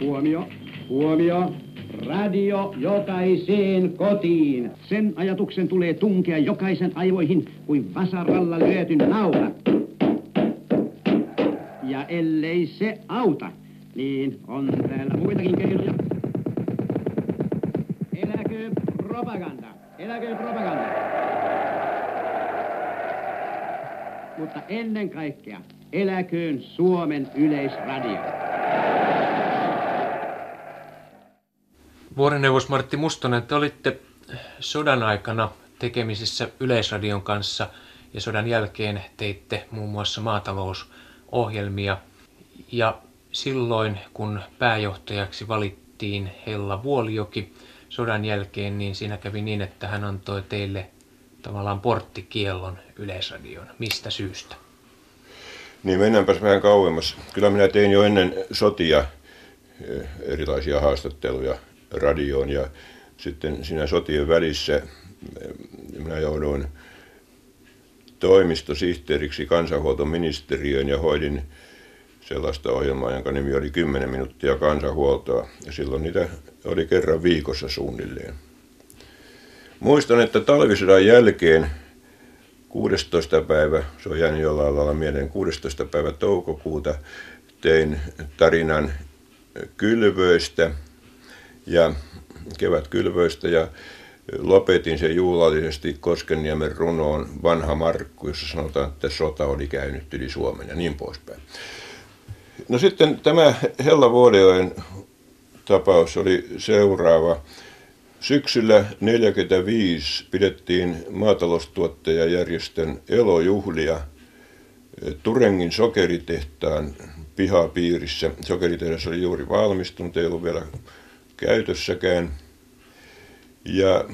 Huomio, huomio. Radio jokaiseen kotiin. Sen ajatuksen tulee tunkea jokaisen aivoihin kuin vasaralla lyöty naula. Ja ellei se auta, niin on täällä muitakin keinoja. Eläkö propaganda, eläkö propaganda. Mutta ennen kaikkea eläköön Suomen yleisradio. Vuorineuvos Martti Mustonen, te olitte sodan aikana tekemisissä Yleisradion kanssa ja sodan jälkeen teitte muun muassa maatalousohjelmia. Ja silloin, kun pääjohtajaksi valittiin Hella Vuolioki sodan jälkeen, niin siinä kävi niin, että hän antoi teille tavallaan porttikiellon Yleisradion. Mistä syystä? Niin mennäänpäs vähän kauemmas. Kyllä minä tein jo ennen sotia eh, erilaisia haastatteluja radioon ja sitten siinä sotien välissä eh, minä jouduin toimistosihteeriksi kansanhuoltoministeriöön ja hoidin sellaista ohjelmaa, jonka nimi oli 10 minuuttia kansanhuoltoa. Ja silloin niitä oli kerran viikossa suunnilleen. Muistan, että talvisodan jälkeen 16. päivä, se on jäänyt jollain lailla mieleen, 16. päivä toukokuuta tein tarinan kylvöistä ja kevätkylvöistä ja lopetin sen juhlallisesti Koskenniemen runoon Vanha Markku, jossa sanotaan, että sota oli käynyt yli Suomen ja niin poispäin. No sitten tämä Hella Vuodeojen tapaus oli seuraava. Syksyllä 1945 pidettiin maataloustuottajajärjestön elojuhlia Turengin sokeritehtaan pihapiirissä. Sokeritehdas oli juuri valmistunut, ei ollut vielä käytössäkään. Ja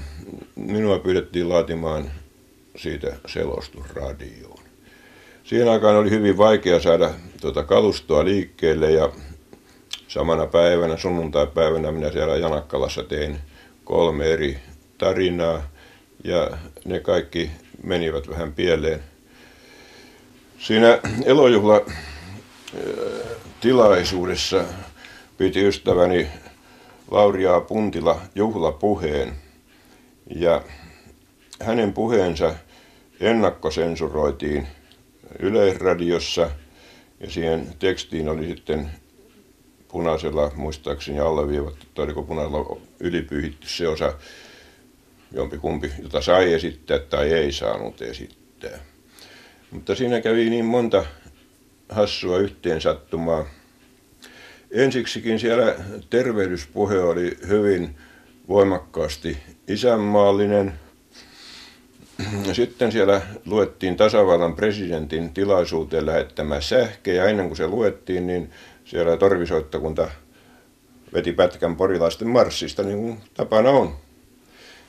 minua pyydettiin laatimaan siitä selostus radioon. Siihen aikaan oli hyvin vaikea saada tuota kalustoa liikkeelle ja samana päivänä, sunnuntai-päivänä minä siellä Janakkalassa tein kolme eri tarinaa ja ne kaikki menivät vähän pieleen. Siinä elojuhla tilaisuudessa piti ystäväni Lauria Puntila juhlapuheen ja hänen puheensa ennakkosensuroitiin Yleisradiossa ja siihen tekstiin oli sitten punaisella muistaakseni alleviivattu, tai oliko punaisella ylipyyhitty se osa, jompikumpi, jota sai esittää tai ei saanut esittää. Mutta siinä kävi niin monta hassua yhteen sattumaa. Ensiksikin siellä tervehdyspuhe oli hyvin voimakkaasti isänmaallinen. Sitten siellä luettiin tasavallan presidentin tilaisuuteen lähettämä sähke ja ennen kuin se luettiin, niin siellä torvisoittokunta veti pätkän porilaisten marssista, niin kuin tapana on.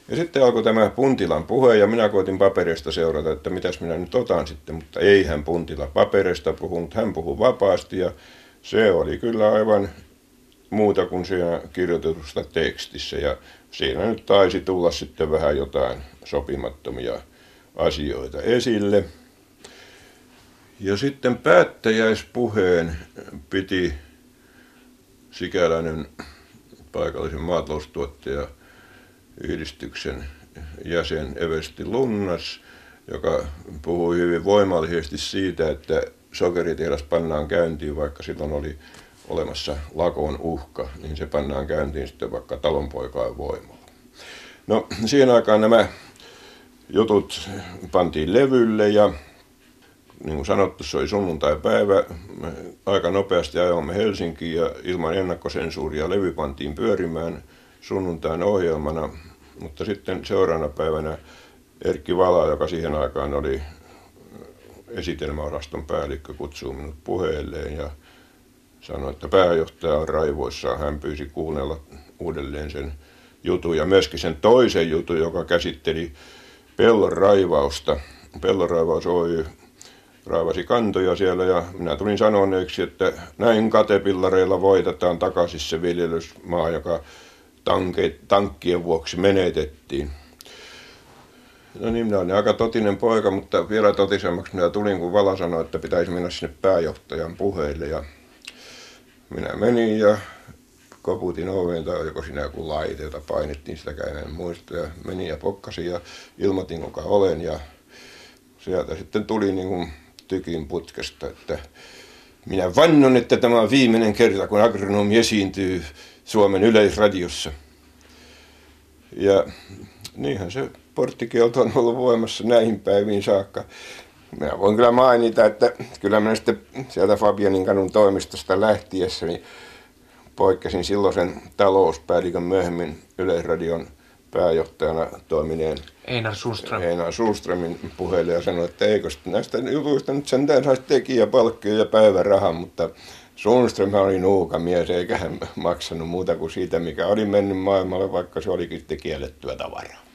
Ja sitten alkoi tämä Puntilan puhe ja minä koitin paperista seurata, että mitäs minä nyt otan sitten, mutta ei hän Puntila paperista puhunut, hän puhui vapaasti ja se oli kyllä aivan muuta kuin siinä kirjoitetusta tekstissä ja siinä nyt taisi tulla sitten vähän jotain sopimattomia asioita esille. Ja sitten päättäjäispuheen piti sikäläinen paikallisen maataloustuottaja yhdistyksen jäsen Evesti Lunnas, joka puhui hyvin voimallisesti siitä, että sokeritehdas pannaan käyntiin, vaikka silloin oli olemassa lakon uhka, niin se pannaan käyntiin sitten vaikka talonpoikaan voimalla. No siihen aikaan nämä jutut pantiin levylle ja niin kuin sanottu, se oli sunnuntai-päivä. Me aika nopeasti ajoimme Helsinkiin ja ilman ennakkosensuuria levy pantiin pyörimään sunnuntain ohjelmana. Mutta sitten seuraavana päivänä Erkki Vala, joka siihen aikaan oli esitelmäosaston päällikkö, kutsuu minut puheelleen ja sanoi, että pääjohtaja on raivoissaan. Hän pyysi kuunnella uudelleen sen jutun ja myöskin sen toisen jutun, joka käsitteli pellon raivausta. Pellon raivaus Oy raivasi kantoja siellä ja minä tulin sanoneeksi, että näin katepillareilla voitetaan takaisin se viljelysmaa, joka tankkien vuoksi menetettiin. No niin, minä olen aika totinen poika, mutta vielä totisemmaksi minä tulin, kun Vala sanoi, että pitäisi mennä sinne pääjohtajan puheille. Ja minä menin ja koputin oveen tai joko siinä joku laite, jota painettiin, sitäkään en muista. Ja menin ja pokkasin ja ilmoitin, kuka olen. Ja sieltä sitten tuli niin kuin tykin putkesta, että minä vannon, että tämä on viimeinen kerta, kun agronomi esiintyy Suomen yleisradiossa. Ja niinhän se porttikielto on ollut voimassa näihin päiviin saakka. Minä voin kyllä mainita, että kyllä minä sitten sieltä Fabianin kadun toimistosta lähtiessä niin poikkesin silloisen talouspäällikön myöhemmin Yleisradion pääjohtajana toimineen Einar Sundström. Einar Sundströmin puheille ja sanoi, että eikö näistä jutuista nyt sentään saisi tekijäpalkkia ja päivärahan, mutta Sundström oli nuuka mies, eikä hän maksanut muuta kuin siitä, mikä oli mennyt maailmalle, vaikka se olikin sitten kiellettyä tavaraa.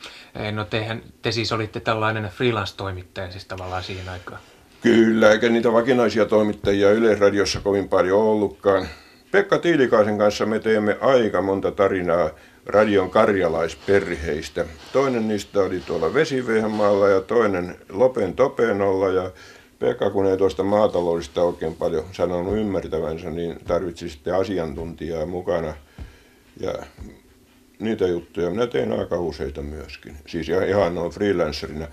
No tehän, te siis olitte tällainen freelance-toimittaja siis tavallaan siihen aikaan. Kyllä, eikä niitä vakinaisia toimittajia Yleisradiossa kovin paljon ollutkaan. Pekka Tiilikaisen kanssa me teemme aika monta tarinaa radion karjalaisperheistä. Toinen niistä oli tuolla Vesivehmaalla ja toinen Lopen Topenolla ja Pekka, kun ei tuosta maataloudesta oikein paljon sanonut ymmärtävänsä, niin tarvitsi sitten asiantuntijaa mukana. Ja niitä juttuja minä tein aika useita myöskin, siis ihan noin freelancerina.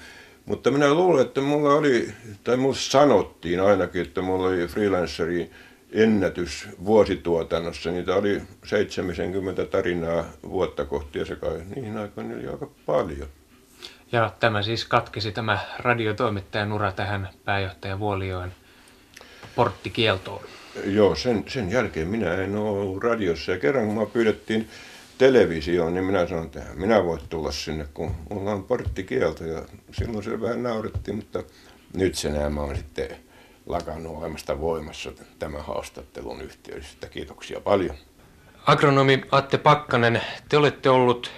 Mutta minä luulen, että mulla oli, tai mulle sanottiin ainakin, että mulla oli freelanceri ennätys vuosituotannossa. Niitä oli 70 tarinaa vuotta kohti ja se kai niihin aikoihin oli aika paljon. Ja tämä siis katkesi tämä radiotoimittajan ura tähän pääjohtaja Vuolioen porttikieltoon. Joo, sen, sen jälkeen minä en ole ollut radiossa ja kerran kun mä pyydettiin televisioon, niin minä sanoin, että minä voin tulla sinne, kun mulla on porttikielto ja silloin se vähän naurettiin, mutta nyt se nämä on sitten lakannut olemasta voimassa tämän haastattelun yhteydessä. Kiitoksia paljon. Agronomi Atte Pakkanen, te olette ollut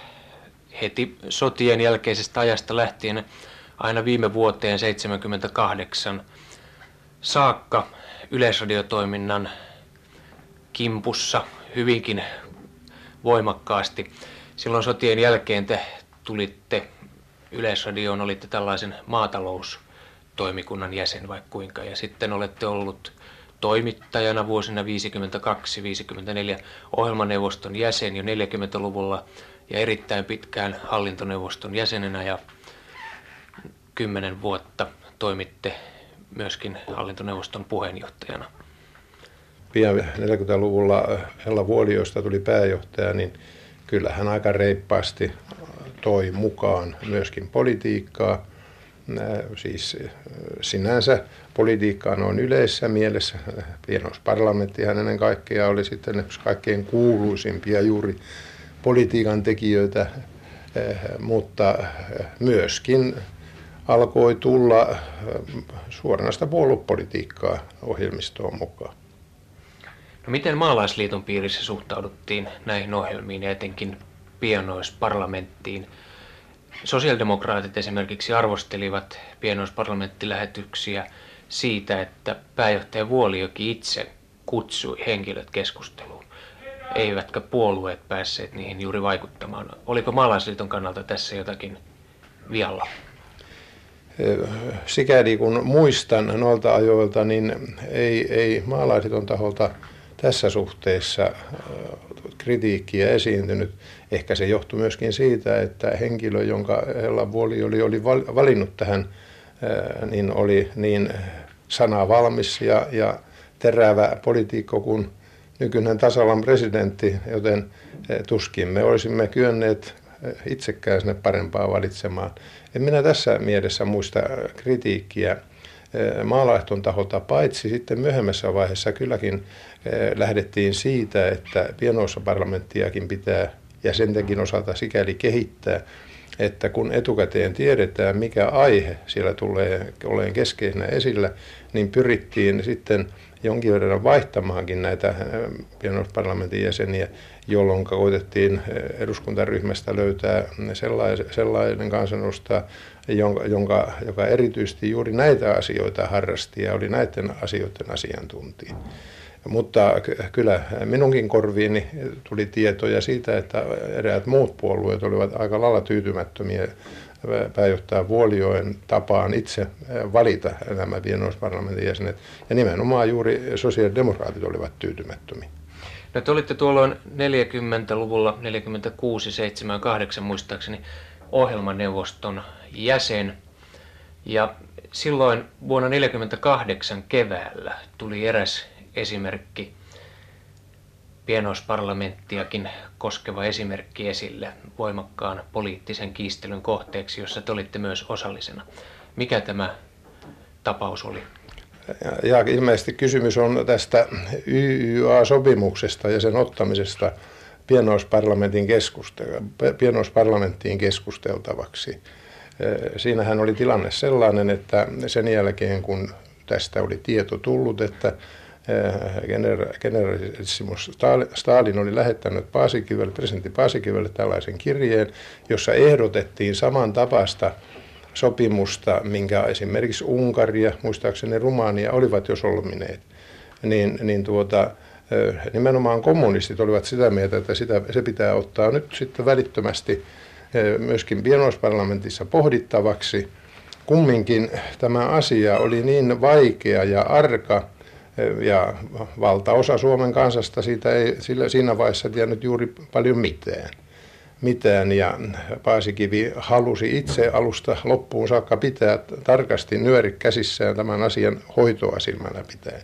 heti sotien jälkeisestä ajasta lähtien aina viime vuoteen 78 saakka yleisradiotoiminnan kimpussa hyvinkin voimakkaasti. Silloin sotien jälkeen te tulitte Yleisradioon, olitte tällaisen maataloustoimikunnan jäsen vai kuinka, ja sitten olette ollut toimittajana vuosina 52-54 ohjelmaneuvoston jäsen jo 40-luvulla ja erittäin pitkään hallintoneuvoston jäsenenä ja kymmenen vuotta toimitte myöskin hallintoneuvoston puheenjohtajana. Pian 40-luvulla Hella Vuoliosta tuli pääjohtaja, niin kyllä hän aika reippaasti toi mukaan myöskin politiikkaa. Siis sinänsä politiikkaa on yleisessä mielessä. Pienoisparlamenttihan ennen kaikkea oli sitten yksi kaikkein kuuluisimpia juuri politiikan tekijöitä, eh, mutta eh, myöskin alkoi tulla eh, suoranaista puoluepolitiikkaa ohjelmistoon mukaan. No miten maalaisliiton piirissä suhtauduttiin näihin ohjelmiin ja etenkin pienoisparlamenttiin? Sosiaalidemokraatit esimerkiksi arvostelivat pienoisparlamenttilähetyksiä siitä, että pääjohtaja Vuolioki itse kutsui henkilöt keskusteluun eivätkä puolueet päässeet niihin juuri vaikuttamaan. Oliko maalaisliiton kannalta tässä jotakin vialla? Sikäli kun muistan noilta ajoilta, niin ei, ei maalaisliiton taholta tässä suhteessa kritiikkiä esiintynyt. Ehkä se johtui myöskin siitä, että henkilö, jonka Hella Vuoli oli, oli valinnut tähän, niin oli niin sanavalmis ja, ja terävä poliitikko kuin nykyinen tasavallan presidentti, joten tuskin me olisimme kyenneet itsekään sinne parempaa valitsemaan. En minä tässä mielessä muista kritiikkiä eh, maalaihton taholta, paitsi sitten myöhemmässä vaiheessa kylläkin lähdettiin siitä, että pienoissa parlamenttiakin pitää jäsentenkin osalta sikäli kehittää, että kun etukäteen tiedetään, mikä aihe siellä tulee olemaan keskeisenä esillä, niin pyrittiin sitten jonkin verran vaihtamaankin näitä äh, pienoisparlamentin jäseniä, jolloin koitettiin äh, eduskuntaryhmästä löytää sellainen, kansanedustaja, jonka, jonka, joka erityisesti juuri näitä asioita harrasti ja oli näiden asioiden asiantuntija. Mutta kyllä minunkin korviini tuli tietoja siitä, että eräät muut puolueet olivat aika lailla tyytymättömiä pääjohtaja Vuolioen tapaan itse valita nämä pienoisparlamentin jäsenet. Ja nimenomaan juuri sosiaalidemokraatit olivat tyytymättömiä. No te olitte tuolloin 40-luvulla, 46, 7, 8 muistaakseni, ohjelmaneuvoston jäsen. Ja silloin vuonna 1948 keväällä tuli eräs esimerkki, pienoisparlamenttiakin koskeva esimerkki esille voimakkaan poliittisen kiistelyn kohteeksi, jossa te olitte myös osallisena. Mikä tämä tapaus oli? Ja ilmeisesti kysymys on tästä YYA-sopimuksesta ja sen ottamisesta pienoisparlamentin pienoisparlamenttiin keskusteltavaksi. Siinähän oli tilanne sellainen, että sen jälkeen kun tästä oli tieto tullut, että generaalissimus Stalin oli lähettänyt Paasikivelle, presidentti Paasikivelle tällaisen kirjeen, jossa ehdotettiin saman tapasta sopimusta, minkä esimerkiksi Unkaria, muistaakseni Rumania olivat jo solmineet, niin, niin tuota, nimenomaan kommunistit olivat sitä mieltä, että sitä, se pitää ottaa nyt sitten välittömästi myöskin pienoisparlamentissa pohdittavaksi. Kumminkin tämä asia oli niin vaikea ja arka, ja valtaosa Suomen kansasta siitä ei sillä, siinä vaiheessa tiennyt juuri paljon mitään mitään ja Paasikivi halusi itse alusta loppuun saakka pitää tarkasti nyöri käsissään tämän asian hoitoa silmällä pitäen.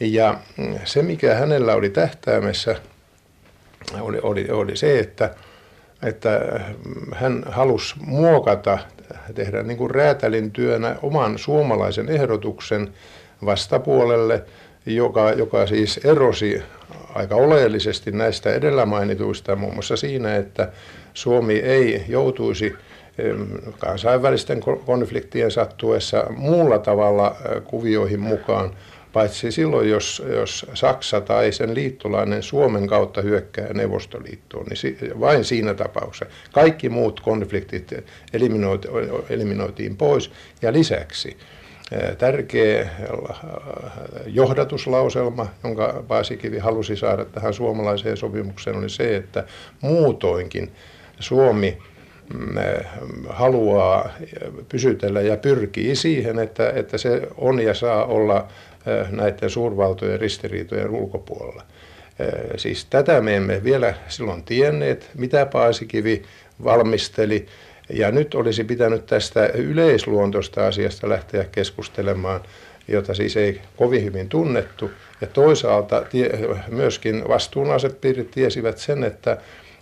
Ja se, mikä hänellä oli tähtäimessä, oli, oli, oli se, että, että hän halusi muokata, tehdä niin kuin räätälin työnä oman suomalaisen ehdotuksen vastapuolelle, joka, joka siis erosi aika oleellisesti näistä edellä mainituista, muun muassa siinä, että Suomi ei joutuisi kansainvälisten konfliktien sattuessa muulla tavalla kuvioihin mukaan, paitsi silloin, jos, jos Saksa tai sen liittolainen Suomen kautta hyökkää Neuvostoliittoon, niin vain siinä tapauksessa. Kaikki muut konfliktit eliminoitiin pois ja lisäksi tärkeä johdatuslauselma, jonka Paasikivi halusi saada tähän suomalaiseen sopimukseen, oli se, että muutoinkin Suomi mm, haluaa pysytellä ja pyrkii siihen, että, että se on ja saa olla näiden suurvaltojen ristiriitojen ulkopuolella. Siis tätä me emme vielä silloin tienneet, mitä Paasikivi valmisteli ja nyt olisi pitänyt tästä yleisluontoista asiasta lähteä keskustelemaan, jota siis ei kovin hyvin tunnettu. Ja toisaalta tie, myöskin vastuunaisepiirit tiesivät sen, että,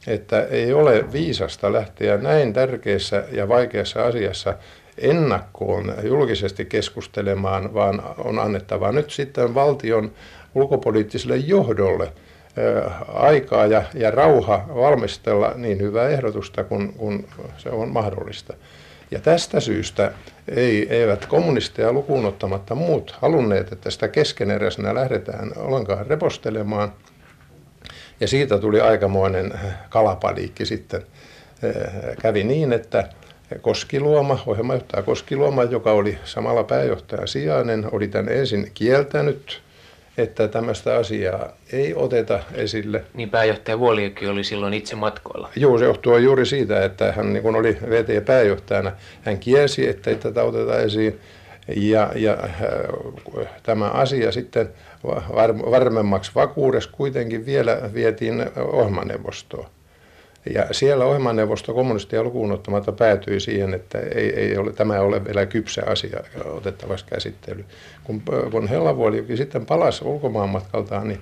että ei ole viisasta lähteä näin tärkeässä ja vaikeassa asiassa ennakkoon julkisesti keskustelemaan, vaan on annettava nyt sitten valtion ulkopoliittiselle johdolle – aikaa ja, ja rauha valmistella niin hyvää ehdotusta kuin, kuin se on mahdollista. Ja tästä syystä ei, eivät kommunisteja lukuun ottamatta muut halunneet, että sitä keskeneräisenä lähdetään ollenkaan repostelemaan. Ja siitä tuli aikamoinen kalapaliikki sitten. Kävi niin, että Koskiluoma, ohjelmajohtaja Koskiluoma, joka oli samalla pääjohtajan sijainen, oli tämän ensin kieltänyt että tämmöistä asiaa ei oteta esille. Niin pääjohtaja Vuolijoki oli silloin itse matkoilla. Joo, se johtuu juuri siitä, että hän niin kun oli VT-pääjohtajana, hän kielsi, että ei tätä oteta esiin. Ja, ja äh, tämä asia sitten var, varmemmaksi vakuudessa kuitenkin vielä vietiin ohjelmaneuvostoon. Ja siellä ohjelmaneuvosto kommunistia lukuun ottamatta päätyi siihen, että ei, ei ole, tämä ole vielä kypsä asia otettavaksi käsittely. Kun, kun Hellavuolikin sitten palasi ulkomaanmatkaltaan, niin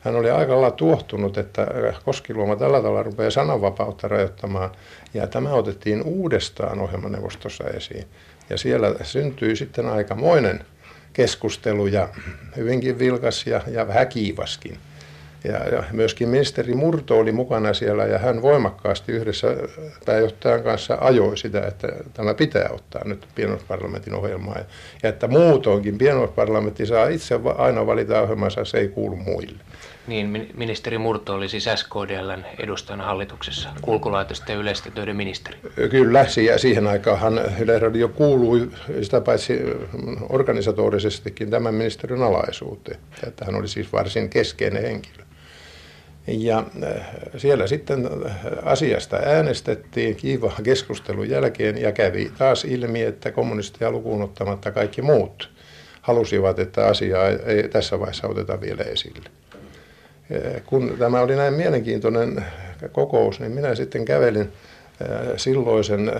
hän oli aika lailla tuohtunut, että Koskiluoma tällä tavalla rupeaa sananvapautta rajoittamaan. Ja tämä otettiin uudestaan ohjelmaneuvostossa esiin. Ja siellä syntyi sitten aikamoinen keskustelu ja hyvinkin vilkas ja, ja vähän kiivaskin. Ja, ja myöskin ministeri Murto oli mukana siellä ja hän voimakkaasti yhdessä pääjohtajan kanssa ajoi sitä, että tämä pitää ottaa nyt pienoisparlamentin ohjelmaan. Ja, ja että muutoinkin pienoisparlamentti saa itse aina valita ohjelmansa, se ei kuulu muille. Niin, ministeri Murto oli siis SKDLn edustajana hallituksessa, kulkulaitosten ja yleisten töiden ministeri. Kyllä, siihen aikaan Yleisradio kuului sitä paitsi organisatorisestikin tämän ministeriön alaisuuteen. Että hän oli siis varsin keskeinen henkilö. Ja äh, siellä sitten äh, asiasta äänestettiin kiivaan keskustelun jälkeen ja kävi taas ilmi, että kommunistia lukuun ottamatta kaikki muut halusivat, että asiaa ei tässä vaiheessa oteta vielä esille. kun tämä oli näin mielenkiintoinen kokous, niin minä sitten kävelin silloisen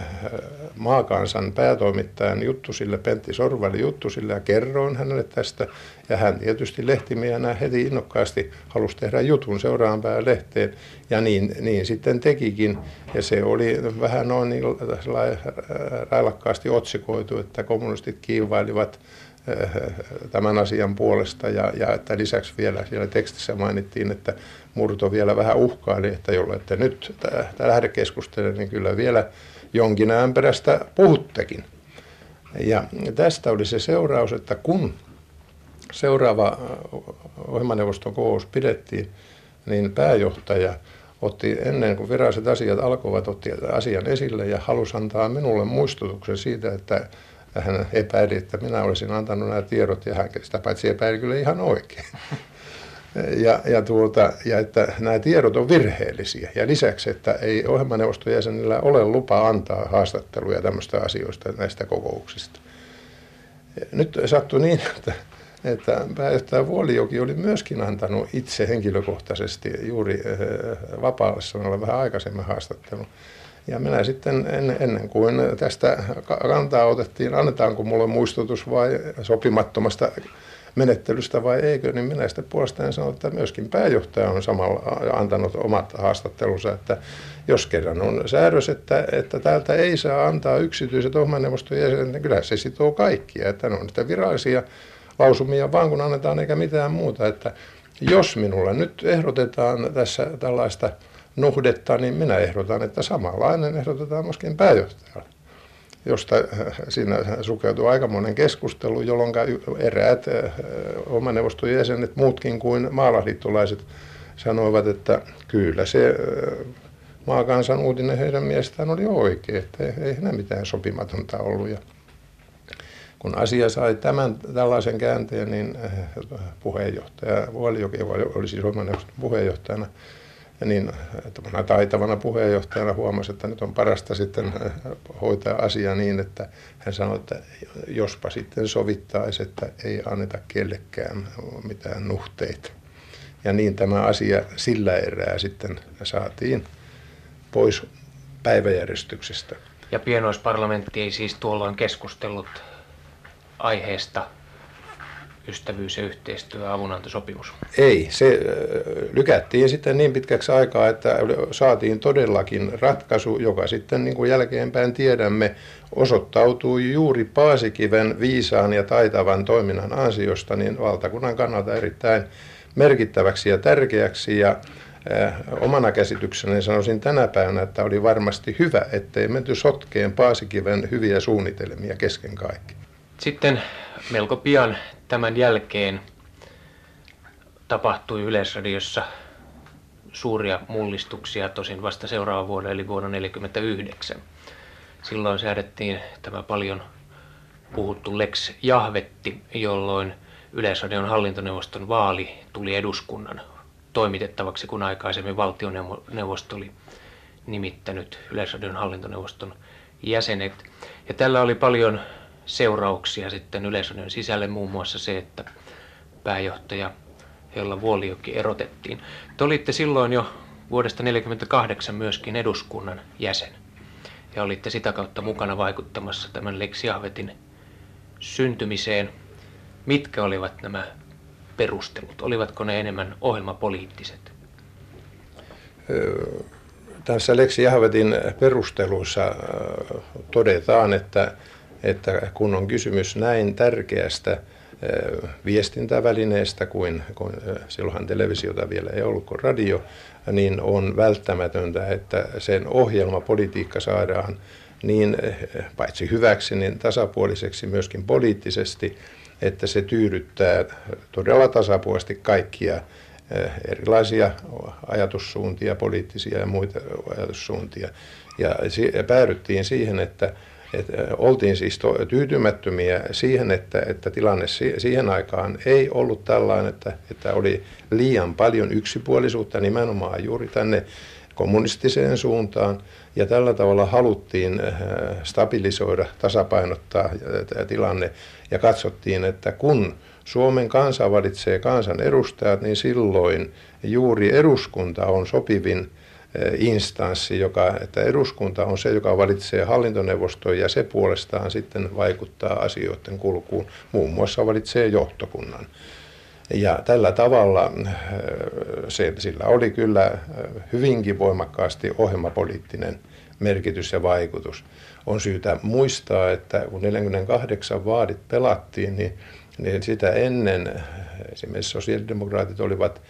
maakansan päätoimittajan Juttusille, Pentti Sorvali Juttusille ja kerroin hänelle tästä. Ja hän tietysti lehtimiehenä heti innokkaasti halusi tehdä jutun päivän lehteen. Ja niin, niin sitten tekikin. Ja se oli vähän noin niin railakkaasti otsikoitu, että kommunistit kiivailivat tämän asian puolesta ja, ja että lisäksi vielä siellä tekstissä mainittiin, että Murto vielä vähän uhkaili, että jolle että nyt lähde keskustelemaan, niin kyllä vielä jonkin ajan perästä puhuttekin. Ja tästä oli se seuraus, että kun seuraava ohjelmaneuvoston kokous pidettiin, niin pääjohtaja otti ennen kuin viralliset asiat alkoivat, otti asian esille ja halusi antaa minulle muistutuksen siitä, että hän epäili, että minä olisin antanut nämä tiedot ja hän sitä paitsi epäili kyllä ihan oikein. Ja, ja, tuota, ja että nämä tiedot on virheellisiä. Ja lisäksi, että ei ohjelmaneuvoston jäsenillä ole lupa antaa haastatteluja tämmöistä asioista näistä kokouksista. Nyt sattui niin, että, että pääjohtaja Vuolijoki oli myöskin antanut itse henkilökohtaisesti juuri sanoilla vähän aikaisemmin haastattelun. Ja minä sitten en, ennen kuin tästä kantaa otettiin, annetaanko mulle muistutus vai sopimattomasta menettelystä vai eikö, niin minä sitten puolestaan sanon, että myöskin pääjohtaja on samalla antanut omat haastattelunsa, että jos kerran on säädös, että, että täältä ei saa antaa yksityiset ohjelmaneuvoston jäsenet, niin kyllä se sitoo kaikkia, että ne on niitä virallisia lausumia vaan kun annetaan eikä mitään muuta, että jos minulla nyt ehdotetaan tässä tällaista nuhdetta, niin minä ehdotan, että samanlainen ehdotetaan myöskin pääjohtajalle josta äh, siinä sukeutuu aikamoinen keskustelu, jolloin eräät äh, oman neuvoston jäsenet, muutkin kuin maalaisliittolaiset, sanoivat, että kyllä se äh, maakansan uutinen heidän mielestään oli oikein, että ei enää mitään sopimatonta ollut. Ja kun asia sai tämän tällaisen käänteen, niin puheenjohtaja Vuolijoki oli siis oman neuvoston puheenjohtajana, niin taitavana puheenjohtajana huomasi, että nyt on parasta sitten äh, hoitaa asia niin, että hän sanoi, että jospa sitten sovittaisi, että ei anneta kellekään mitään nuhteita. Ja niin tämä asia sillä erää sitten saatiin pois päiväjärjestyksestä. Ja pienoisparlamentti ei siis tuolloin keskustellut aiheesta ystävyys- ja yhteistyö- avunantosopimus? Ei, se lykättiin sitten niin pitkäksi aikaa, että saatiin todellakin ratkaisu, joka sitten niin kuin jälkeenpäin tiedämme osoittautui juuri Paasikiven viisaan ja taitavan toiminnan ansiosta niin valtakunnan kannalta erittäin merkittäväksi ja tärkeäksi ja omana käsityksenä sanoisin tänä päivänä, että oli varmasti hyvä, ettei menty sotkeen Paasikiven hyviä suunnitelmia kesken kaikki. Sitten melko pian tämän jälkeen tapahtui Yleisradiossa suuria mullistuksia, tosin vasta seuraava vuonna eli vuonna 1949. Silloin säädettiin tämä paljon puhuttu Lex Jahvetti, jolloin Yleisradion hallintoneuvoston vaali tuli eduskunnan toimitettavaksi, kun aikaisemmin valtioneuvosto oli nimittänyt Yleisradion hallintoneuvoston jäsenet. Ja tällä oli paljon seurauksia sitten Yleisradion sisälle, muun muassa se, että pääjohtaja Hella Vuolijoki erotettiin. Te olitte silloin jo vuodesta 1948 myöskin eduskunnan jäsen ja olitte sitä kautta mukana vaikuttamassa tämän Lex Jahvetin syntymiseen. Mitkä olivat nämä perustelut? Olivatko ne enemmän ohjelmapoliittiset? Tässä Lex Jahvetin perusteluissa todetaan, että että kun on kysymys näin tärkeästä viestintävälineestä kuin, kuin silloinhan televisiota vielä ei ollut kuin radio, niin on välttämätöntä, että sen ohjelmapolitiikka saadaan niin paitsi hyväksi, niin tasapuoliseksi myöskin poliittisesti, että se tyydyttää todella tasapuolisesti kaikkia erilaisia ajatussuuntia, poliittisia ja muita ajatussuuntia. Ja päädyttiin siihen, että et, oltiin siis to, tyytymättömiä siihen, että, että tilanne si, siihen aikaan ei ollut tällainen, että, että oli liian paljon yksipuolisuutta nimenomaan juuri tänne kommunistiseen suuntaan. Ja tällä tavalla haluttiin stabilisoida, tasapainottaa tilanne ja katsottiin, että kun Suomen kansa valitsee kansan edustajat, niin silloin juuri eduskunta on sopivin instanssi, joka, että eduskunta on se, joka valitsee hallintoneuvoston ja se puolestaan sitten vaikuttaa asioiden kulkuun, muun muassa valitsee johtokunnan. Ja tällä tavalla se, sillä oli kyllä hyvinkin voimakkaasti ohjelmapoliittinen merkitys ja vaikutus. On syytä muistaa, että kun 48 vaadit pelattiin, niin, niin sitä ennen esimerkiksi sosiaalidemokraatit olivat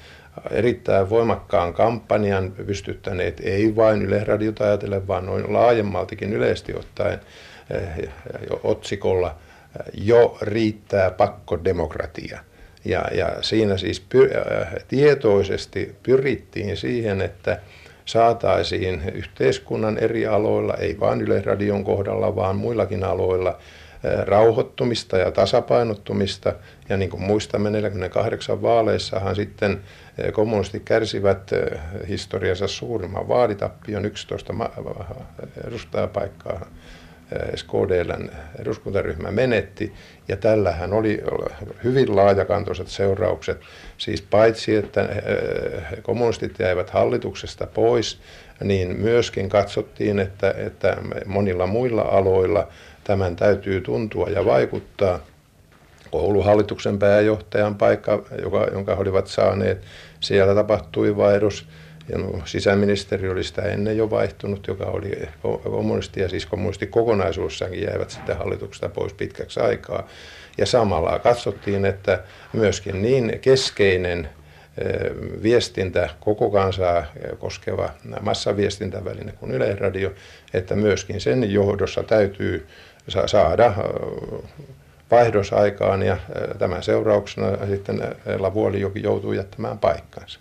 erittäin voimakkaan kampanjan pystyttäneet, ei vain Yleisradiota ajatellen, vaan noin laajemmaltikin yleisesti ottaen eh, otsikolla eh, jo riittää pakkodemokratia. Ja, ja siinä siis py, äh, tietoisesti pyrittiin siihen, että saataisiin yhteiskunnan eri aloilla, ei vain Yleisradion kohdalla, vaan muillakin aloilla, rauhoittumista ja tasapainottumista. Ja niin kuin muistamme 48 vaaleissahan sitten kommunistit kärsivät historiansa suurimman vaaditappion 11 edustajapaikkaa SKDLn eduskuntaryhmä menetti, ja tällähän oli hyvin laajakantoiset seuraukset. Siis paitsi, että kommunistit jäivät hallituksesta pois, niin myöskin katsottiin, että, että monilla muilla aloilla täytyy tuntua ja vaikuttaa. Kouluhallituksen pääjohtajan paikka, joka, jonka he olivat saaneet, siellä tapahtui vaihdos ja no, sisäministeri oli sitä ennen jo vaihtunut, joka oli kommunisti ja siis kommunisti kokonaisuussaankin jäivät sitten hallituksesta pois pitkäksi aikaa. Ja samalla katsottiin, että myöskin niin keskeinen viestintä, koko kansaa koskeva massaviestintäväline kuin Yleisradio, että myöskin sen johdossa täytyy saada vaihdosaikaan ja tämän seurauksena sitten Lavuolijoki joutuu jättämään paikkansa.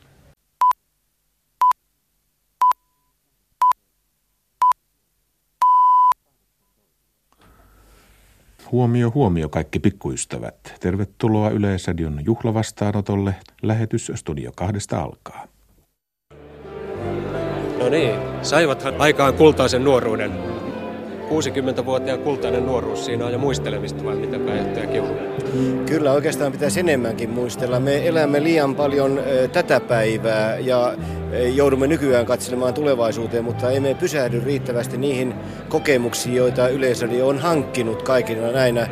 Huomio, huomio kaikki pikkuystävät. Tervetuloa Yleisradion juhlavastaanotolle. Lähetys Studio kahdesta alkaa. No niin, saivathan aikaan kultaisen nuoruuden. 60-vuotiaan kultainen nuoruus siinä on jo muistelemista vai mitä pääjohtaja Kiuru? Kyllä oikeastaan pitäisi enemmänkin muistella. Me elämme liian paljon tätä päivää ja joudumme nykyään katselemaan tulevaisuuteen, mutta emme pysähdy riittävästi niihin kokemuksiin, joita Yleisradio on hankkinut kaikina näinä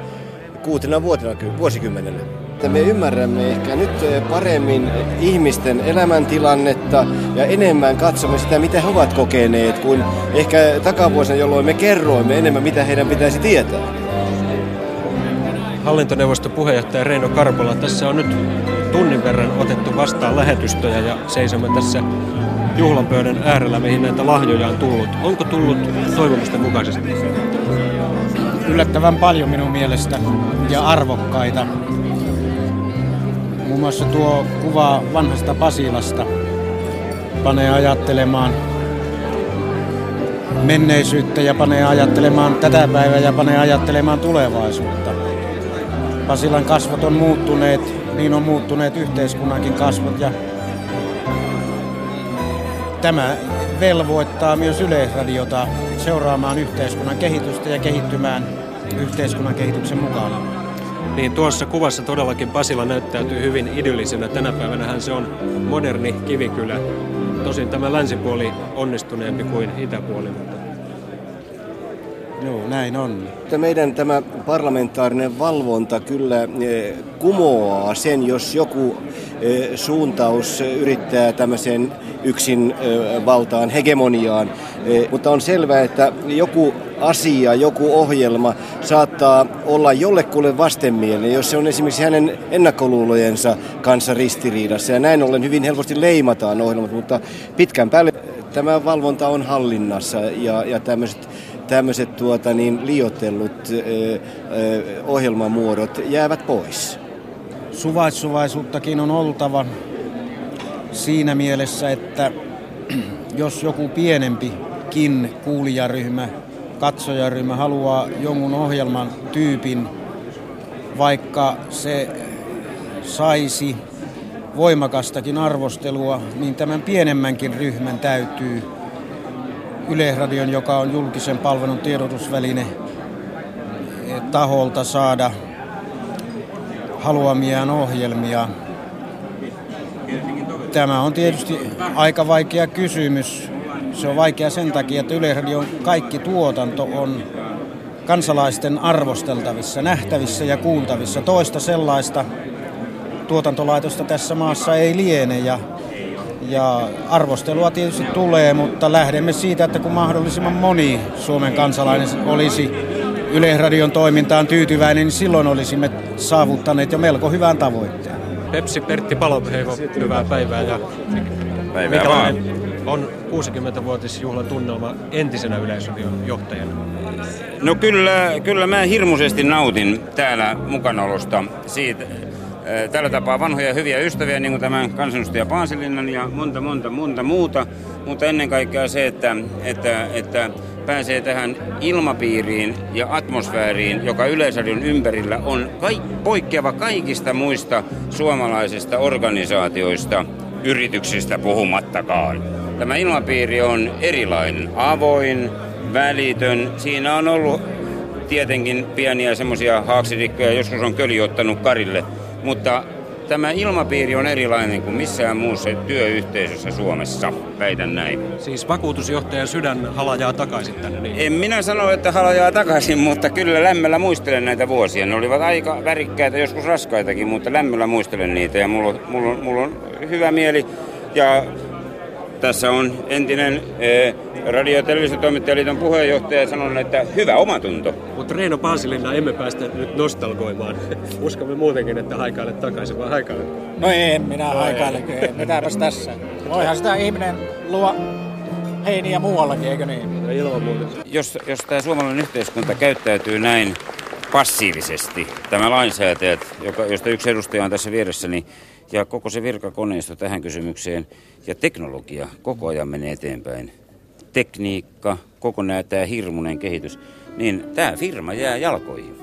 kuutena vuotena, vuosikymmenellä. Me ymmärrämme ehkä nyt paremmin ihmisten elämäntilannetta ja enemmän katsomme sitä, mitä he ovat kokeneet, kuin ehkä takavuosina, jolloin me kerroimme enemmän, mitä heidän pitäisi tietää. Hallintoneuvoston puheenjohtaja Reino Karpola, tässä on nyt tunnin verran otettu vastaan lähetystöjä ja seisomme tässä juhlapöydän äärellä, mihin näitä lahjoja on tullut. Onko tullut toivomusten mukaisesti? Yllättävän paljon minun mielestä ja arvokkaita. Muun muassa tuo kuva vanhasta Pasilasta panee ajattelemaan menneisyyttä ja panee ajattelemaan tätä päivää ja panee ajattelemaan tulevaisuutta. Pasilan kasvot on muuttuneet, niin on muuttuneet yhteiskunnankin kasvot ja tämä velvoittaa myös Yleisradiota seuraamaan yhteiskunnan kehitystä ja kehittymään yhteiskunnan kehityksen mukana. Niin tuossa kuvassa todellakin Pasila näyttäytyy hyvin idyllisenä. Tänä päivänä se on moderni kivikylä. Tosin tämä länsipuoli onnistuneempi kuin itäpuoli, mutta Joo, näin on. Meidän tämä parlamentaarinen valvonta kyllä eh, kumoaa sen, jos joku eh, suuntaus yrittää tämmöiseen yksin eh, valtaan, hegemoniaan. Mutta on selvää, että joku asia, joku ohjelma saattaa olla jollekulle vastenmielinen, jos se on esimerkiksi hänen ennakkoluulojensa kanssa ristiriidassa. Ja näin ollen hyvin helposti leimataan ohjelmat, mutta pitkän päälle tämä valvonta on hallinnassa ja, ja tämmöiset tämmöiset tuota, niin, liotellut ö, ö, ohjelmamuodot jäävät pois. Suvaitsuvaisuuttakin on oltava siinä mielessä, että jos joku pienempikin kuulijaryhmä, katsojaryhmä haluaa jonkun ohjelman tyypin, vaikka se saisi voimakastakin arvostelua, niin tämän pienemmänkin ryhmän täytyy Yleisradion, joka on julkisen palvelun tiedotusväline, taholta saada haluamiaan ohjelmia. Tämä on tietysti aika vaikea kysymys. Se on vaikea sen takia, että Yleisradion kaikki tuotanto on kansalaisten arvosteltavissa, nähtävissä ja kuultavissa. Toista sellaista tuotantolaitosta tässä maassa ei liene ja, ja arvostelua tietysti tulee, mutta lähdemme siitä, että kun mahdollisimman moni Suomen kansalainen olisi Yleisradion toimintaan tyytyväinen, niin silloin olisimme saavuttaneet jo melko hyvän tavoitteen. Pepsi Pertti Paloheivo, hyvää päivää. Ja päivää vaan. On 60-vuotisjuhlan tunnelma entisenä Yleisradion johtajana? No kyllä, kyllä mä hirmuisesti nautin täällä mukanaolosta siitä, tällä tapaa vanhoja hyviä ystäviä, niin kuin tämän kansanedustaja Paasilinnan ja monta, monta, monta muuta. Mutta ennen kaikkea se, että, että, että pääsee tähän ilmapiiriin ja atmosfääriin, joka Yleisradion ympärillä on kaik- poikkeava kaikista muista suomalaisista organisaatioista, yrityksistä puhumattakaan. Tämä ilmapiiri on erilainen, avoin, välitön. Siinä on ollut tietenkin pieniä semmoisia haaksirikkoja, joskus on köli ottanut karille, mutta tämä ilmapiiri on erilainen kuin missään muussa työyhteisössä Suomessa, väitän näin. Siis vakuutusjohtajan sydän halajaa takaisin tänne, niin? En minä sano, että halajaa takaisin, mutta kyllä lämmöllä muistelen näitä vuosia. Ne olivat aika värikkäitä, joskus raskaitakin, mutta lämmöllä muistelen niitä ja mulla, mulla, mulla on hyvä mieli. Ja tässä on entinen eh, radio- ja televisiotoimittajaliiton puheenjohtaja sanonut, että hyvä omatunto. Mutta Reino Paasilinna emme päästä nyt nostalgoimaan. Uskomme muutenkin, että haikaile takaisin, vai haikaile? No ei, minä no haikaile. Mitäpäs tässä? Voihan sitä ihminen luo heiniä muuallakin, eikö niin? No ilman muuta. Jos, jos tämä suomalainen yhteiskunta käyttäytyy näin passiivisesti, tämä lainsäätäjät, joka, josta yksi edustaja on tässä vieressä, niin ja koko se virkakoneisto tähän kysymykseen ja teknologia koko ajan menee eteenpäin. Tekniikka, koko nämä, tämä hirmuinen kehitys, niin tämä firma jää jalkoihin.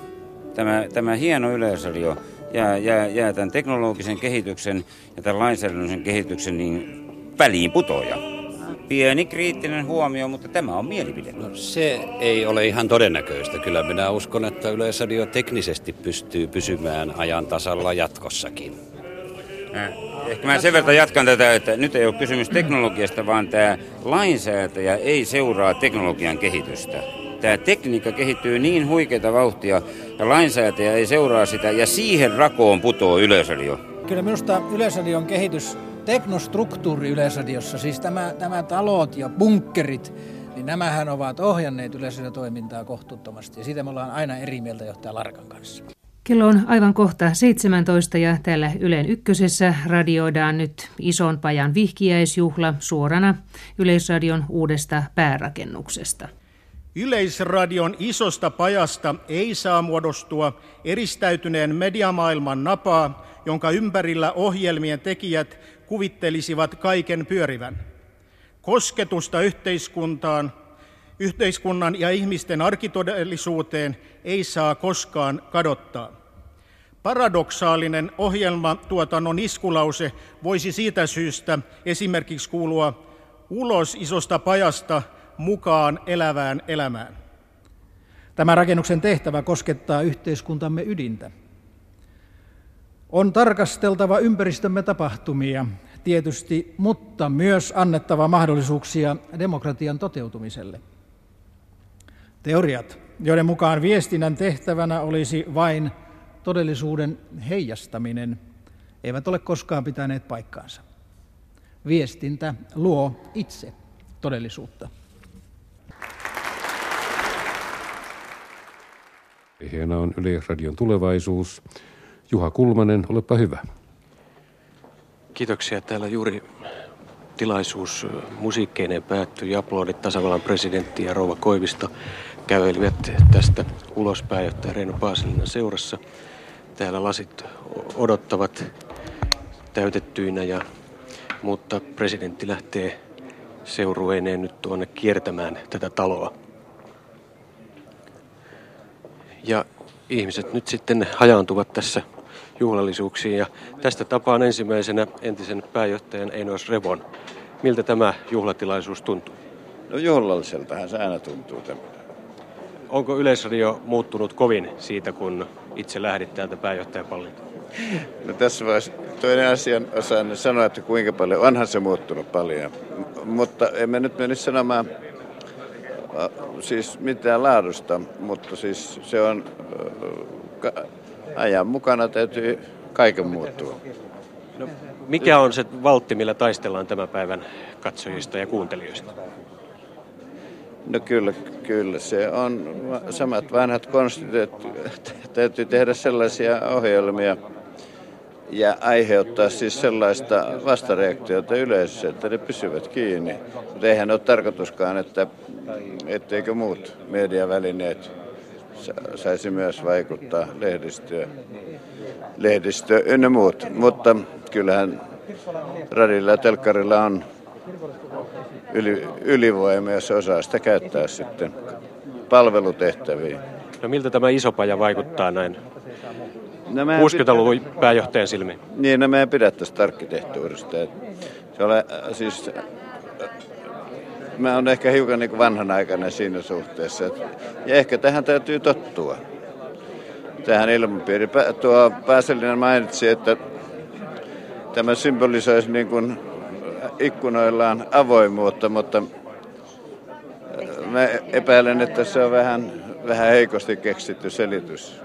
Tämä, tämä hieno yleisradio jää, jää, jää tämän teknologisen kehityksen ja tämän lainsäädännöllisen kehityksen niin väliin putoja. Pieni kriittinen huomio, mutta tämä on mielipide. No, se ei ole ihan todennäköistä. Kyllä minä uskon, että Yleisradio teknisesti pystyy pysymään ajan tasalla jatkossakin. Ehkä mä sen verran jatkan tätä, että nyt ei ole kysymys teknologiasta, vaan tämä lainsäätäjä ei seuraa teknologian kehitystä. Tämä tekniikka kehittyy niin huikeita vauhtia ja lainsäätäjä ei seuraa sitä ja siihen rakoon putoo Yleisradio. Kyllä minusta Yleisradion kehitys, teknostruktuuri Yleisradiossa, siis tämä, tämä talot ja bunkkerit, niin nämähän ovat ohjanneet Yleisradiotoimintaa kohtuuttomasti ja siitä me ollaan aina eri mieltä johtaja Larkan kanssa. Kello on aivan kohta 17 ja täällä Ylen ykkösessä radioidaan nyt ison pajan vihkiäisjuhla suorana Yleisradion uudesta päärakennuksesta. Yleisradion isosta pajasta ei saa muodostua eristäytyneen mediamaailman napaa, jonka ympärillä ohjelmien tekijät kuvittelisivat kaiken pyörivän. Kosketusta yhteiskuntaan, yhteiskunnan ja ihmisten arkitodellisuuteen ei saa koskaan kadottaa. Paradoksaalinen ohjelmatuotannon iskulause voisi siitä syystä esimerkiksi kuulua ulos isosta pajasta mukaan elävään elämään. Tämä rakennuksen tehtävä koskettaa yhteiskuntamme ydintä. On tarkasteltava ympäristömme tapahtumia tietysti, mutta myös annettava mahdollisuuksia demokratian toteutumiselle. Teoriat, joiden mukaan viestinnän tehtävänä olisi vain todellisuuden heijastaminen, eivät ole koskaan pitäneet paikkaansa. Viestintä luo itse todellisuutta. Aiheena on Yleisradion tulevaisuus. Juha Kulmanen, olepa hyvä. Kiitoksia. Täällä juuri tilaisuus musiikkeineen päättyi. Aplodit tasavallan presidentti ja rouva Koivisto kävelivät tästä ulos pääjohtaja Reino Paasilinnan seurassa. Täällä lasit odottavat täytettyinä, ja, mutta presidentti lähtee seurueineen nyt tuonne kiertämään tätä taloa. Ja ihmiset nyt sitten hajaantuvat tässä juhlallisuuksiin. Ja tästä tapaan ensimmäisenä entisen pääjohtajan Einos Revon. Miltä tämä juhlatilaisuus tuntuu? No juhlalliseltahan se aina tuntuu tämä. Onko Yleisradio muuttunut kovin siitä, kun itse lähdit täältä pääjohtajapallilta? No tässä vaiheessa toinen asian osaan sanoa, että kuinka paljon, onhan se muuttunut paljon. Mutta emme nyt menisi sanomaan siis mitään laadusta, mutta siis se on ajan mukana täytyy kaiken muuttua. No, mikä on se valtti, millä taistellaan tämän päivän katsojista ja kuuntelijoista? No kyllä, kyllä se on samat vanhat konstit, että täytyy tehdä sellaisia ohjelmia ja aiheuttaa siis sellaista vastareaktiota yleisössä, että ne pysyvät kiinni. Mutta eihän ole tarkoituskaan, että etteikö muut mediavälineet saisi myös vaikuttaa lehdistöä, lehdistö ynnä muut. Mutta kyllähän radilla ja telkkarilla on yli, ylivoima, jos osaa sitä käyttää sitten palvelutehtäviin. No miltä tämä iso paja vaikuttaa näin no 60-luvun pääjohtajan silmiin? Niin, no meidän pidä tästä arkkitehtuurista. Se ole, siis, mä olen ehkä hiukan niin vanhanaikainen siinä suhteessa. ja ehkä tähän täytyy tottua. Tähän ilmapiiri. Tuo Pääsellinen mainitsi, että tämä symbolisoisi niin kuin ikkunoillaan avoimuutta, mutta mä epäilen, että se on vähän, vähän heikosti keksitty selitys.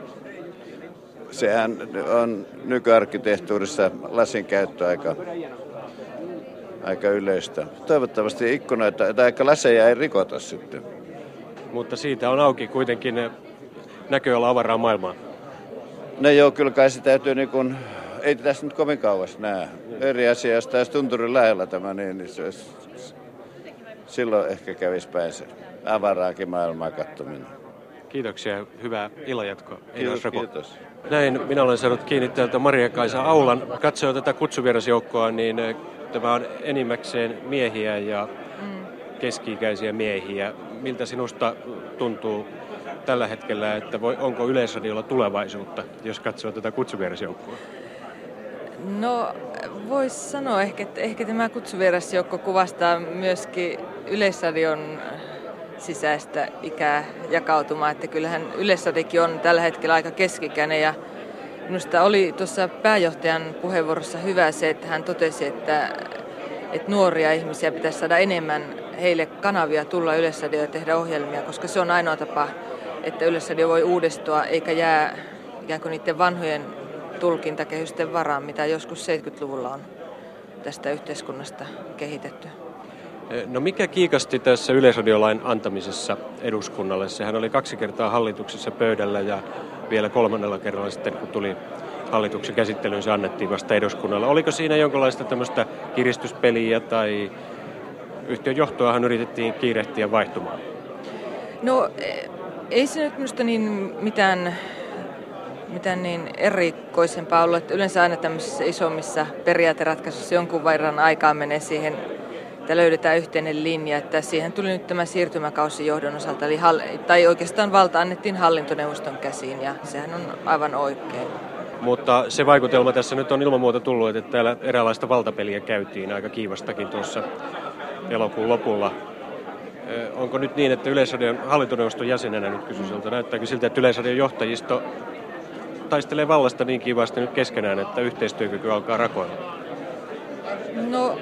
Sehän on nykyarkkitehtuurissa lasin käyttö aika, aika yleistä. Toivottavasti ikkunoita tai laseja ei rikota sitten. Mutta siitä on auki kuitenkin näköala avaraa maailmaa. No joo, kyllä kai se täytyy niin kuin ei tässä nyt kovin kauas näe. Eri asia, jos tässä tunturin lähellä tämä, niin, niin se olisi, silloin ehkä kävisi päin se avaraakin maailmaa katsominen. Kiitoksia. Hyvää illanjatkoa. Kiitos, kiitos. Näin minä olen saanut kiinni täältä Maria-Kaisa Aulan. Katsoo tätä kutsuvierasjoukkoa, niin eh, tämä on enimmäkseen miehiä ja keski-ikäisiä miehiä. Miltä sinusta tuntuu tällä hetkellä, että voi, onko Yleisradiolla tulevaisuutta, jos katsoo tätä kutsuvierasjoukkoa? No voisi sanoa ehkä, että ehkä tämä kutsuvierasjoukko kuvastaa myöskin Yleisradion sisäistä ikää jakautumaa, että kyllähän Yleisradiokin on tällä hetkellä aika keskikäinen ja minusta oli tuossa pääjohtajan puheenvuorossa hyvä se, että hän totesi, että, että nuoria ihmisiä pitäisi saada enemmän heille kanavia tulla Yleisradioon ja tehdä ohjelmia, koska se on ainoa tapa, että Yleisradio voi uudistua eikä jää ikään kuin niiden vanhojen tulkintakehysten varaan, mitä joskus 70-luvulla on tästä yhteiskunnasta kehitetty. No mikä kiikasti tässä yleisradiolain antamisessa eduskunnalle? Sehän oli kaksi kertaa hallituksessa pöydällä ja vielä kolmannella kerralla sitten, kun tuli hallituksen käsittelyyn, se annettiin vasta eduskunnalle. Oliko siinä jonkinlaista tämmöistä kiristyspeliä tai yhtiön johtoahan yritettiin kiirehtiä vaihtumaan? No ei se nyt minusta niin mitään mitään niin erikoisempaa ollut, että yleensä aina tämmöisissä isommissa periaateratkaisuissa jonkun verran aikaa menee siihen, että löydetään yhteinen linja, että siihen tuli nyt tämä siirtymäkausi johdon osalta, eli tai oikeastaan valta annettiin hallintoneuvoston käsiin ja sehän on aivan oikein. Mutta se vaikutelma tässä nyt on ilman muuta tullut, että täällä eräänlaista valtapeliä käytiin aika kiivastakin tuossa elokuun lopulla. Onko nyt niin, että Yleisradion hallintoneuvoston jäsenenä nyt kysyn siltä, näyttääkö siltä, että Yleisradion johtajisto taistelee vallasta niin kivasti nyt keskenään, että yhteistyökyky alkaa rakoilla? No,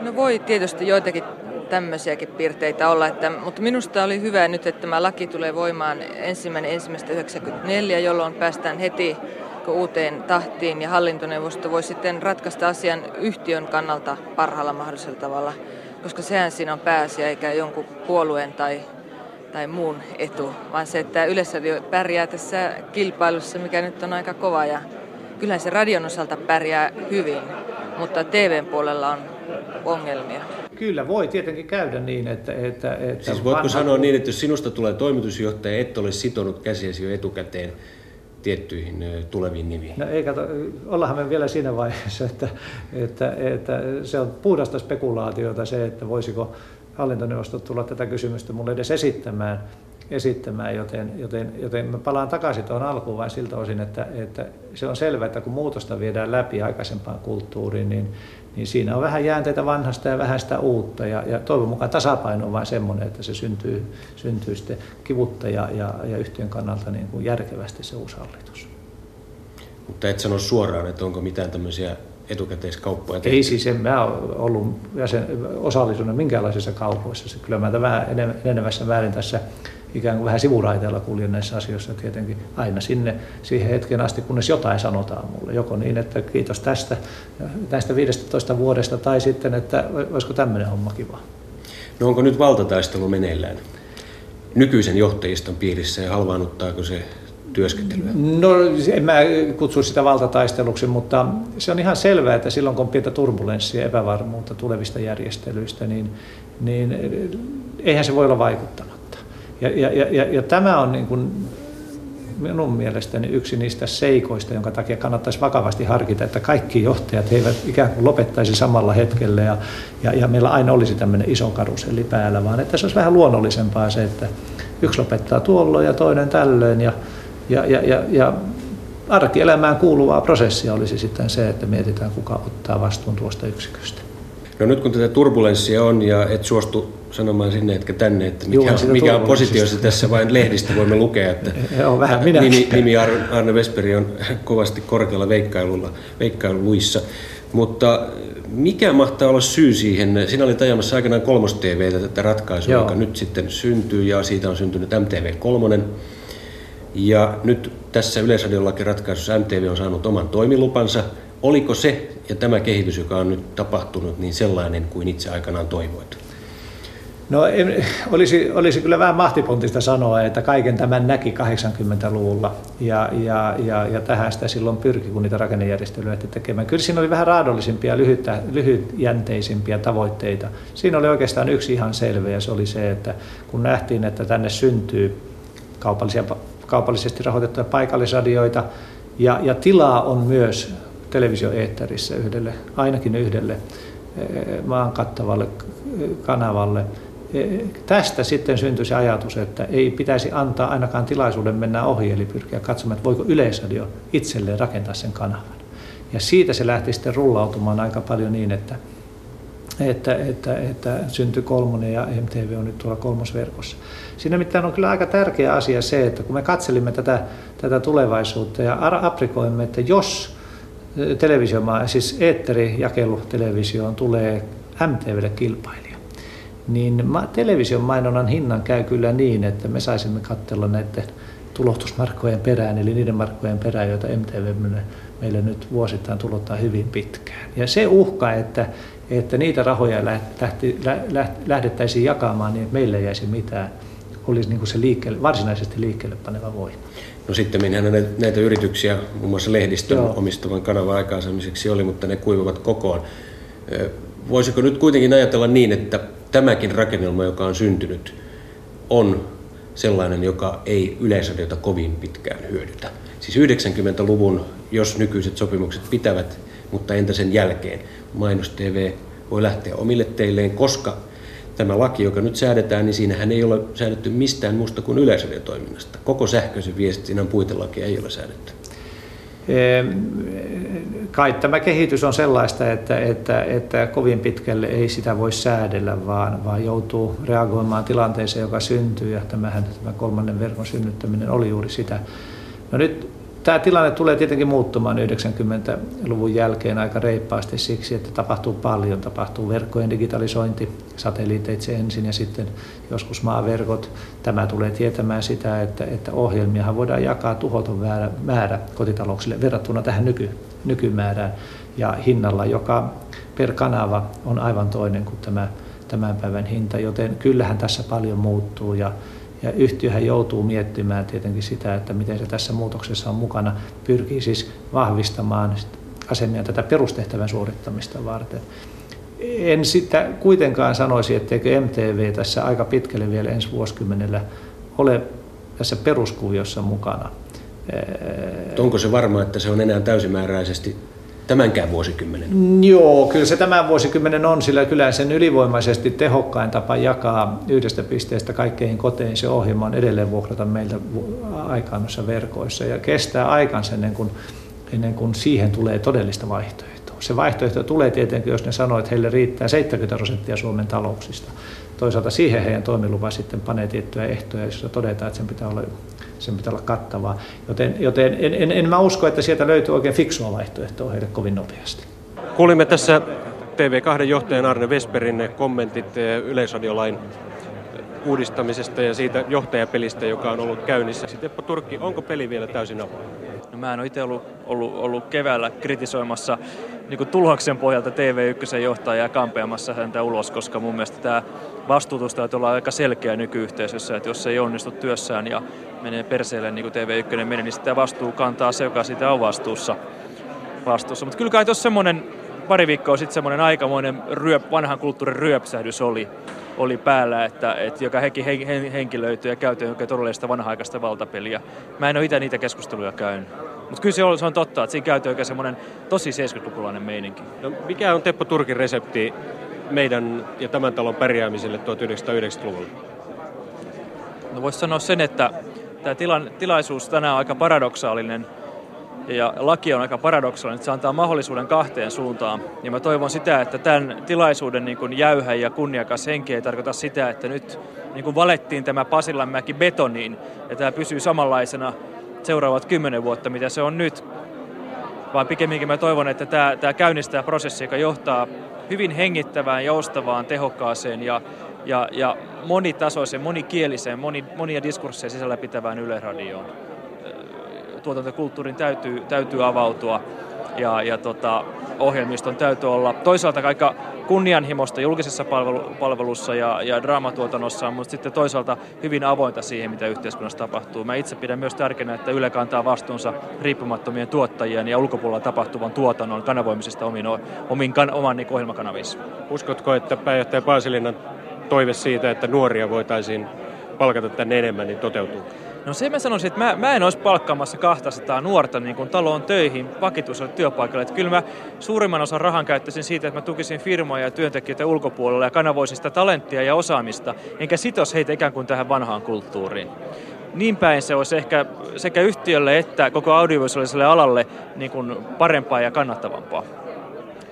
no voi tietysti joitakin tämmöisiäkin piirteitä olla, että, mutta minusta oli hyvä nyt, että tämä laki tulee voimaan ensimmäinen ensimmäistä 94, jolloin päästään heti uuteen tahtiin ja hallintoneuvosto voi sitten ratkaista asian yhtiön kannalta parhaalla mahdollisella tavalla, koska sehän siinä on pääasia eikä jonkun puolueen tai tai muun etu, vaan se, että Yleisradio pärjää tässä kilpailussa, mikä nyt on aika kova ja kyllähän se radion osalta pärjää hyvin, mutta TVn puolella on ongelmia. Kyllä voi tietenkin käydä niin, että... että, että siis voitko sanoa niin, että jos sinusta tulee toimitusjohtaja, et ole sitonut käsiäsi jo etukäteen tiettyihin tuleviin nimiin? No ei kato, ollaanhan me vielä siinä vaiheessa, että, että, että se on puhdasta spekulaatiota se, että voisiko hallintoneuvosto tulla tätä kysymystä mulle edes esittämään, esittämään joten, joten, joten mä palaan takaisin tuohon alkuun vain siltä osin, että, että se on selvää, että kun muutosta viedään läpi aikaisempaan kulttuuriin, niin, niin siinä on vähän jäänteitä vanhasta ja vähän sitä uutta. Ja, ja toivon mukaan tasapaino on vain semmoinen, että se syntyy, syntyy sitten kivutta ja, ja, ja yhtiön kannalta niin kuin järkevästi se uusi hallitus. mutta et sano suoraan, että onko mitään tämmöisiä etukäteiskauppoja tehty? Ei siis, en mä ole ollut jäsen, osallistunut minkäänlaisissa kaupoissa. Kyllä mä vähän enenevässä määrin tässä ikään kuin vähän sivuraiteella kuljen näissä asioissa tietenkin aina sinne siihen hetken asti, kunnes jotain sanotaan mulle. Joko niin, että kiitos tästä, näistä 15 vuodesta, tai sitten, että olisiko tämmöinen homma kiva. No onko nyt valtataistelu meneillään nykyisen johtajiston piirissä ja halvaannuttaako se työskentelyä? No en mä kutsu sitä valtataisteluksi, mutta se on ihan selvää, että silloin kun on pientä turbulenssia ja epävarmuutta tulevista järjestelyistä, niin, niin eihän se voi olla vaikuttamatta. Ja, ja, ja, ja, tämä on niin kuin minun mielestäni yksi niistä seikoista, jonka takia kannattaisi vakavasti harkita, että kaikki johtajat eivät ikään kuin lopettaisi samalla hetkellä ja, ja, ja meillä aina olisi tämmöinen iso karuselli päällä, vaan että se olisi vähän luonnollisempaa se, että yksi lopettaa tuolloin ja toinen tällöin ja, ja, ja, ja, ja arkielämään kuuluvaa prosessia olisi sitten se, että mietitään kuka ottaa vastuun tuosta yksiköstä. No nyt kun tätä turbulenssia on ja et suostu sanomaan sinne etkä tänne, että mikä, Juu, mikä on positiossa tässä vain lehdistä voimme lukea, että Joo, vähän nimi, nimi Arne Vesperi on kovasti korkealla veikkailulla, veikkailuluissa. Mutta mikä mahtaa olla syy siihen? Sinä olit ajamassa aikanaan kolmos TVtä tätä ratkaisua, Joo. joka nyt sitten syntyy ja siitä on syntynyt MTV3. Ja nyt tässä Yleisradiollakin ratkaisussa MTV on saanut oman toimilupansa. Oliko se ja tämä kehitys, joka on nyt tapahtunut, niin sellainen kuin itse aikanaan toivoit? No en, olisi, olisi kyllä vähän mahtipontista sanoa, että kaiken tämän näki 80-luvulla ja, ja, ja, ja tähän sitä silloin pyrki, kun niitä rakennejärjestelyjä tekemään. Kyllä siinä oli vähän raadollisimpia, lyhyttä, lyhytjänteisimpiä tavoitteita. Siinä oli oikeastaan yksi ihan selvä ja se oli se, että kun nähtiin, että tänne syntyy kaupallisia, kaupallisesti rahoitettuja paikallisradioita ja, ja tilaa on myös televisioeetterissä yhdelle, ainakin yhdelle eh, maan kattavalle kanavalle, tästä sitten syntyi se ajatus, että ei pitäisi antaa ainakaan tilaisuuden mennä ohi, eli pyrkiä katsomaan, että voiko Yleisradio itselleen rakentaa sen kanavan. Ja siitä se lähti sitten rullautumaan aika paljon niin, että, että, että, että syntyi kolmonen ja MTV on nyt tuolla kolmosverkossa. Siinä mitään on kyllä aika tärkeä asia se, että kun me katselimme tätä, tätä tulevaisuutta ja aprikoimme, että jos televisiomaa, siis eetterijakelu televisioon tulee MTVlle kilpailija, niin television mainonnan hinnan käy kyllä niin, että me saisimme katsella näiden tulotusmarkkojen perään, eli niiden markkojen perään, joita MTV meille nyt vuosittain tulottaa hyvin pitkään. Ja se uhka, että, että niitä rahoja lähti, lähdettäisiin jakamaan niin, että meille ei jäisi mitään, olisi niin kuin se liikkeelle, varsinaisesti liikkeelle paneva voima. No sitten minähän näitä yrityksiä, muun muassa lehdistön Joo. omistavan kanavan aikaansaamiseksi oli, mutta ne kuivuvat kokoon. Voisiko nyt kuitenkin ajatella niin, että tämäkin rakennelma, joka on syntynyt, on sellainen, joka ei yleisradiota kovin pitkään hyödytä. Siis 90-luvun, jos nykyiset sopimukset pitävät, mutta entä sen jälkeen? Mainos TV voi lähteä omille teilleen, koska tämä laki, joka nyt säädetään, niin siinähän ei ole säädetty mistään muusta kuin yleisradiotoiminnasta. Koko sähköisen viestinnän puitelakia ei ole säädetty kai tämä kehitys on sellaista, että, että, että kovin pitkälle ei sitä voi säädellä, vaan, vaan joutuu reagoimaan tilanteeseen, joka syntyy, ja tämähän, tämä kolmannen verkon synnyttäminen oli juuri sitä. No nyt Tämä tilanne tulee tietenkin muuttumaan 90-luvun jälkeen aika reippaasti siksi, että tapahtuu paljon. Tapahtuu verkkojen digitalisointi, satelliiteitse ensin ja sitten joskus maaverkot. Tämä tulee tietämään sitä, että, että ohjelmia voidaan jakaa tuhoton määrä, määrä kotitalouksille verrattuna tähän nyky, nykymäärään ja hinnalla, joka per kanava on aivan toinen kuin tämä tämän päivän hinta, joten kyllähän tässä paljon muuttuu ja ja yhtiöhän joutuu miettimään tietenkin sitä, että miten se tässä muutoksessa on mukana, pyrkii siis vahvistamaan asemia tätä perustehtävän suorittamista varten. En sitä kuitenkaan sanoisi, etteikö MTV tässä aika pitkälle vielä ensi vuosikymmenellä ole tässä peruskuviossa mukana. Onko se varma, että se on enää täysimääräisesti tämänkään vuosikymmenen? Joo, kyllä se tämän vuosikymmenen on, sillä kyllä sen ylivoimaisesti tehokkain tapa jakaa yhdestä pisteestä kaikkeihin koteihin se ohjelma on edelleen vuokrata meiltä noissa verkoissa ja kestää aikansa ennen kuin, ennen kuin siihen tulee todellista vaihtoehtoa. Se vaihtoehto tulee tietenkin, jos ne sanoo, että heille riittää 70 prosenttia Suomen talouksista. Toisaalta siihen heidän toimilupa sitten panee tiettyjä ehtoja, joissa todetaan, että sen pitää olla sen pitää olla kattavaa. Joten, joten en, en, en mä usko, että sieltä löytyy oikein fiksua vaihtoehtoa heille kovin nopeasti. Kuulimme tässä TV2 johtajan Arne Vesperin kommentit eh, yleisradiolain uudistamisesta ja siitä johtajapelistä, joka on ollut käynnissä. Sitten Teppo Turkki, onko peli vielä täysin avoin? No mä en ole itse ollut, ollut, ollut keväällä kritisoimassa niin tuloksen pohjalta TV1 johtajaa kampeamassa häntä ulos, koska mun mielestä tämä vastuutus täytyy olla aika selkeä nykyyhteisössä, että jos se ei onnistu työssään ja menee perseelle niin kuin TV1 meni, niin sitä vastuu kantaa se, joka siitä on vastuussa. vastuussa. Mutta kyllä kai tuossa semmoinen pari viikkoa sitten semmoinen aikamoinen ryöp, vanhan kulttuurin ryöpsähdys oli, oli päällä, että, että joka henki, hen, henkilöityy ja käytetään oikein todellista vanha-aikaista valtapeliä. Mä en ole itse niitä keskusteluja käynyt. Mutta kyllä se on, se on totta, että siinä käyty oikein semmoinen tosi 70-lukulainen meininki. No, mikä on Teppo Turkin resepti meidän ja tämän talon pärjäämiselle 1990-luvulla? No voisi sanoa sen, että tämä tilan, tilaisuus tänään on aika paradoksaalinen – ja laki on aika paradoksaalinen, että se antaa mahdollisuuden kahteen suuntaan. Ja mä toivon sitä, että tämän tilaisuuden niin kuin jäyhä ja kunniakas henki ei tarkoita sitä, että nyt niin kuin valettiin tämä Pasilanmäki betoniin ja tämä pysyy samanlaisena seuraavat kymmenen vuotta, mitä se on nyt. Vaan pikemminkin mä toivon, että tämä, tämä käynnistää prosessi, joka johtaa hyvin hengittävään, joustavaan, tehokkaaseen ja, ja, ja monitasoiseen, monikieliseen, moni, monia diskursseja sisällä pitävään yleradioon tuotantokulttuurin täytyy, täytyy avautua ja, ja tota, ohjelmiston täytyy olla toisaalta aika kunnianhimosta julkisessa palvelu, palvelussa ja, ja draamatuotannossa, mutta sitten toisaalta hyvin avointa siihen, mitä yhteiskunnassa tapahtuu. Mä itse pidän myös tärkeänä, että Yle kantaa vastuunsa riippumattomien tuottajien ja ulkopuolella tapahtuvan tuotannon kanavoimisesta omin, omin kan, oman niin ohjelmakanavissa. Uskotko, että pääjohtaja Paasilinnan toive siitä, että nuoria voitaisiin palkata tänne enemmän, niin toteutuu? No se mä sanoisin, että mä, mä en olisi palkkaamassa 200 nuorta niin kuin taloon töihin vakituiselle työpaikalle. Että kyllä mä suurimman osan rahan käyttäisin siitä, että mä tukisin firmoja ja työntekijöitä ulkopuolella ja kanavoisin sitä talenttia ja osaamista, enkä sitos heitä ikään kuin tähän vanhaan kulttuuriin. Niin päin se olisi ehkä sekä yhtiölle että koko audiovisuaaliselle alalle niin kuin parempaa ja kannattavampaa.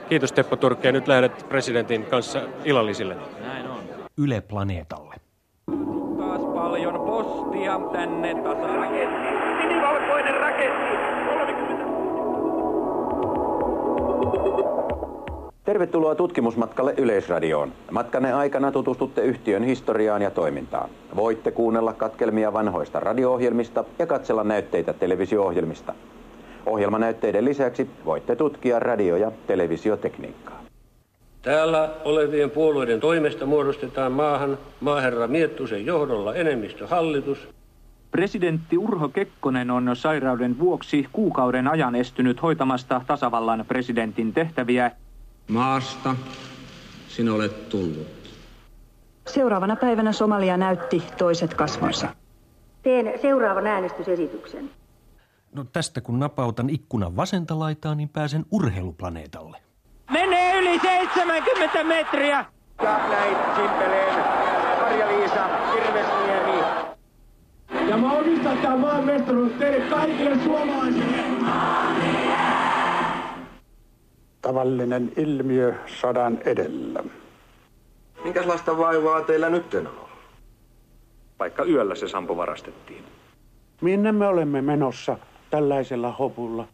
Kiitos Teppo Turkki ja nyt lähdet presidentin kanssa illallisille. Näin on. Yle Planeetalle paljon postia tänne tasaraketti. Sinivalkoinen raketti. 30. Tervetuloa tutkimusmatkalle Yleisradioon. Matkanne aikana tutustutte yhtiön historiaan ja toimintaan. Voitte kuunnella katkelmia vanhoista radio-ohjelmista ja katsella näytteitä televisio-ohjelmista. Ohjelmanäytteiden lisäksi voitte tutkia radio- ja televisiotekniikkaa. Täällä olevien puolueiden toimesta muodostetaan maahan maaherra Miettusen johdolla enemmistöhallitus. Presidentti Urho Kekkonen on sairauden vuoksi kuukauden ajan estynyt hoitamasta tasavallan presidentin tehtäviä. Maasta sinä olet tullut. Seuraavana päivänä Somalia näytti toiset kasvonsa. Teen seuraavan äänestysesityksen. No tästä kun napautan ikkunan vasenta laitaa, niin pääsen urheiluplaneetalle. Menee yli 70 metriä. Ja näin Simpeleen Marja-Liisa Kirvesniemi. Ja mä omistan tämän maan mestaruus teille kaikille suomalaisille. Tavallinen ilmiö sodan edellä. Minkälaista vaivaa teillä nyt on ollut? Vaikka yöllä se sampo varastettiin. Minne me olemme menossa tällaisella hopulla?